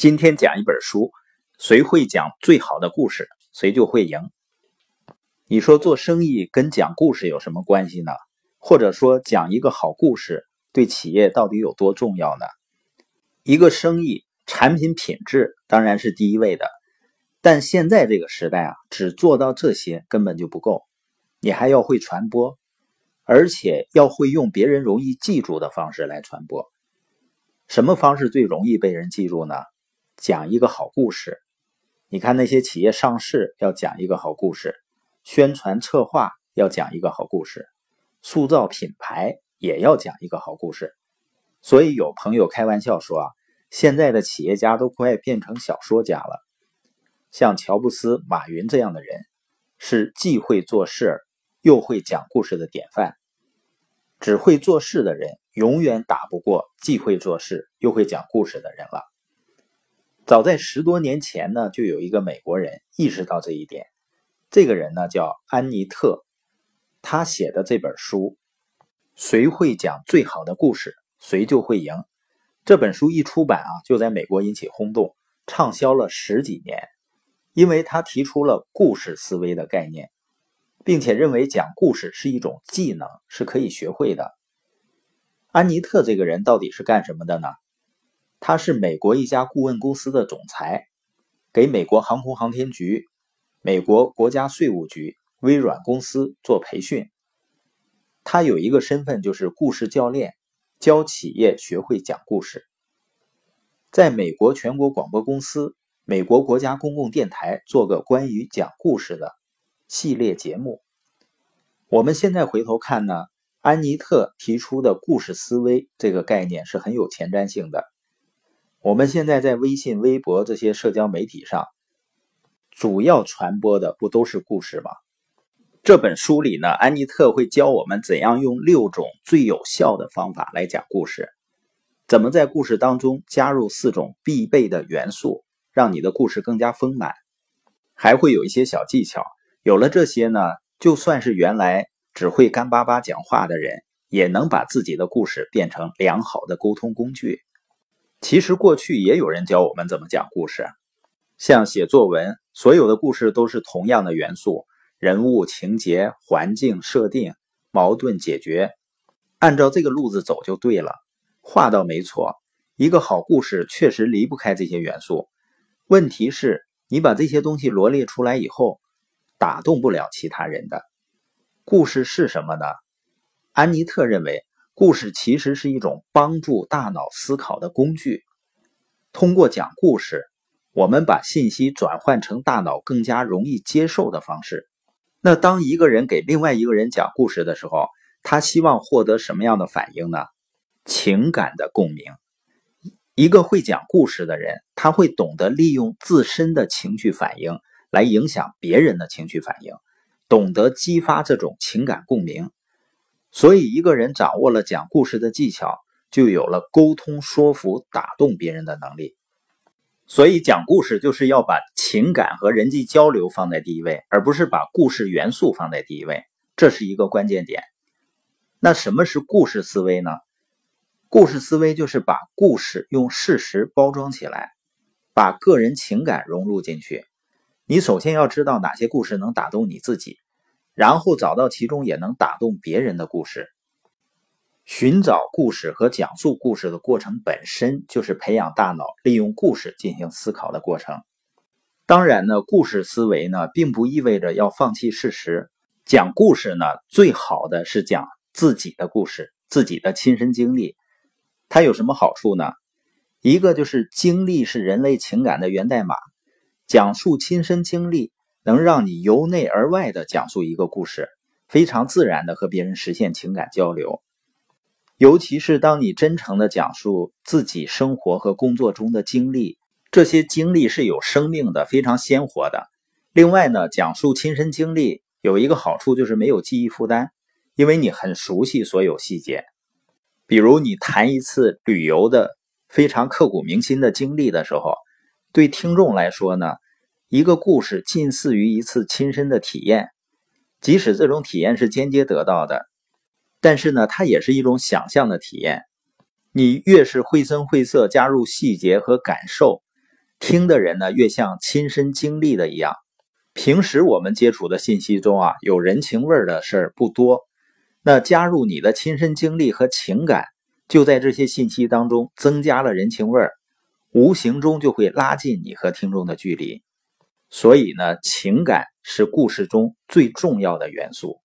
今天讲一本书，谁会讲最好的故事，谁就会赢。你说做生意跟讲故事有什么关系呢？或者说讲一个好故事对企业到底有多重要呢？一个生意产品品质当然是第一位的，但现在这个时代啊，只做到这些根本就不够，你还要会传播，而且要会用别人容易记住的方式来传播。什么方式最容易被人记住呢？讲一个好故事，你看那些企业上市要讲一个好故事，宣传策划要讲一个好故事，塑造品牌也要讲一个好故事。所以有朋友开玩笑说啊，现在的企业家都快变成小说家了。像乔布斯、马云这样的人，是既会做事又会讲故事的典范。只会做事的人，永远打不过既会做事又会讲故事的人了。早在十多年前呢，就有一个美国人意识到这一点。这个人呢叫安妮特，他写的这本书《谁会讲最好的故事，谁就会赢》。这本书一出版啊，就在美国引起轰动，畅销了十几年。因为他提出了故事思维的概念，并且认为讲故事是一种技能，是可以学会的。安妮特这个人到底是干什么的呢？他是美国一家顾问公司的总裁，给美国航空航天局、美国国家税务局、微软公司做培训。他有一个身份就是故事教练，教企业学会讲故事。在美国全国广播公司、美国国家公共电台做个关于讲故事的系列节目。我们现在回头看呢，安妮特提出的故事思维这个概念是很有前瞻性的。我们现在在微信、微博这些社交媒体上，主要传播的不都是故事吗？这本书里呢，安妮特会教我们怎样用六种最有效的方法来讲故事，怎么在故事当中加入四种必备的元素，让你的故事更加丰满，还会有一些小技巧。有了这些呢，就算是原来只会干巴巴讲话的人，也能把自己的故事变成良好的沟通工具。其实过去也有人教我们怎么讲故事，像写作文，所有的故事都是同样的元素：人物、情节、环境设定、矛盾解决，按照这个路子走就对了。话倒没错，一个好故事确实离不开这些元素。问题是，你把这些东西罗列出来以后，打动不了其他人的。故事是什么呢？安妮特认为。故事其实是一种帮助大脑思考的工具。通过讲故事，我们把信息转换成大脑更加容易接受的方式。那当一个人给另外一个人讲故事的时候，他希望获得什么样的反应呢？情感的共鸣。一个会讲故事的人，他会懂得利用自身的情绪反应来影响别人的情绪反应，懂得激发这种情感共鸣。所以，一个人掌握了讲故事的技巧，就有了沟通、说服、打动别人的能力。所以，讲故事就是要把情感和人际交流放在第一位，而不是把故事元素放在第一位。这是一个关键点。那什么是故事思维呢？故事思维就是把故事用事实包装起来，把个人情感融入进去。你首先要知道哪些故事能打动你自己。然后找到其中也能打动别人的故事。寻找故事和讲述故事的过程本身就是培养大脑利用故事进行思考的过程。当然呢，故事思维呢，并不意味着要放弃事实。讲故事呢，最好的是讲自己的故事，自己的亲身经历。它有什么好处呢？一个就是经历是人类情感的源代码，讲述亲身经历。能让你由内而外的讲述一个故事，非常自然的和别人实现情感交流。尤其是当你真诚的讲述自己生活和工作中的经历，这些经历是有生命的，非常鲜活的。另外呢，讲述亲身经历有一个好处就是没有记忆负担，因为你很熟悉所有细节。比如你谈一次旅游的非常刻骨铭心的经历的时候，对听众来说呢？一个故事近似于一次亲身的体验，即使这种体验是间接得到的，但是呢，它也是一种想象的体验。你越是绘声绘色加入细节和感受，听的人呢越像亲身经历的一样。平时我们接触的信息中啊，有人情味的事儿不多，那加入你的亲身经历和情感，就在这些信息当中增加了人情味儿，无形中就会拉近你和听众的距离。所以呢，情感是故事中最重要的元素。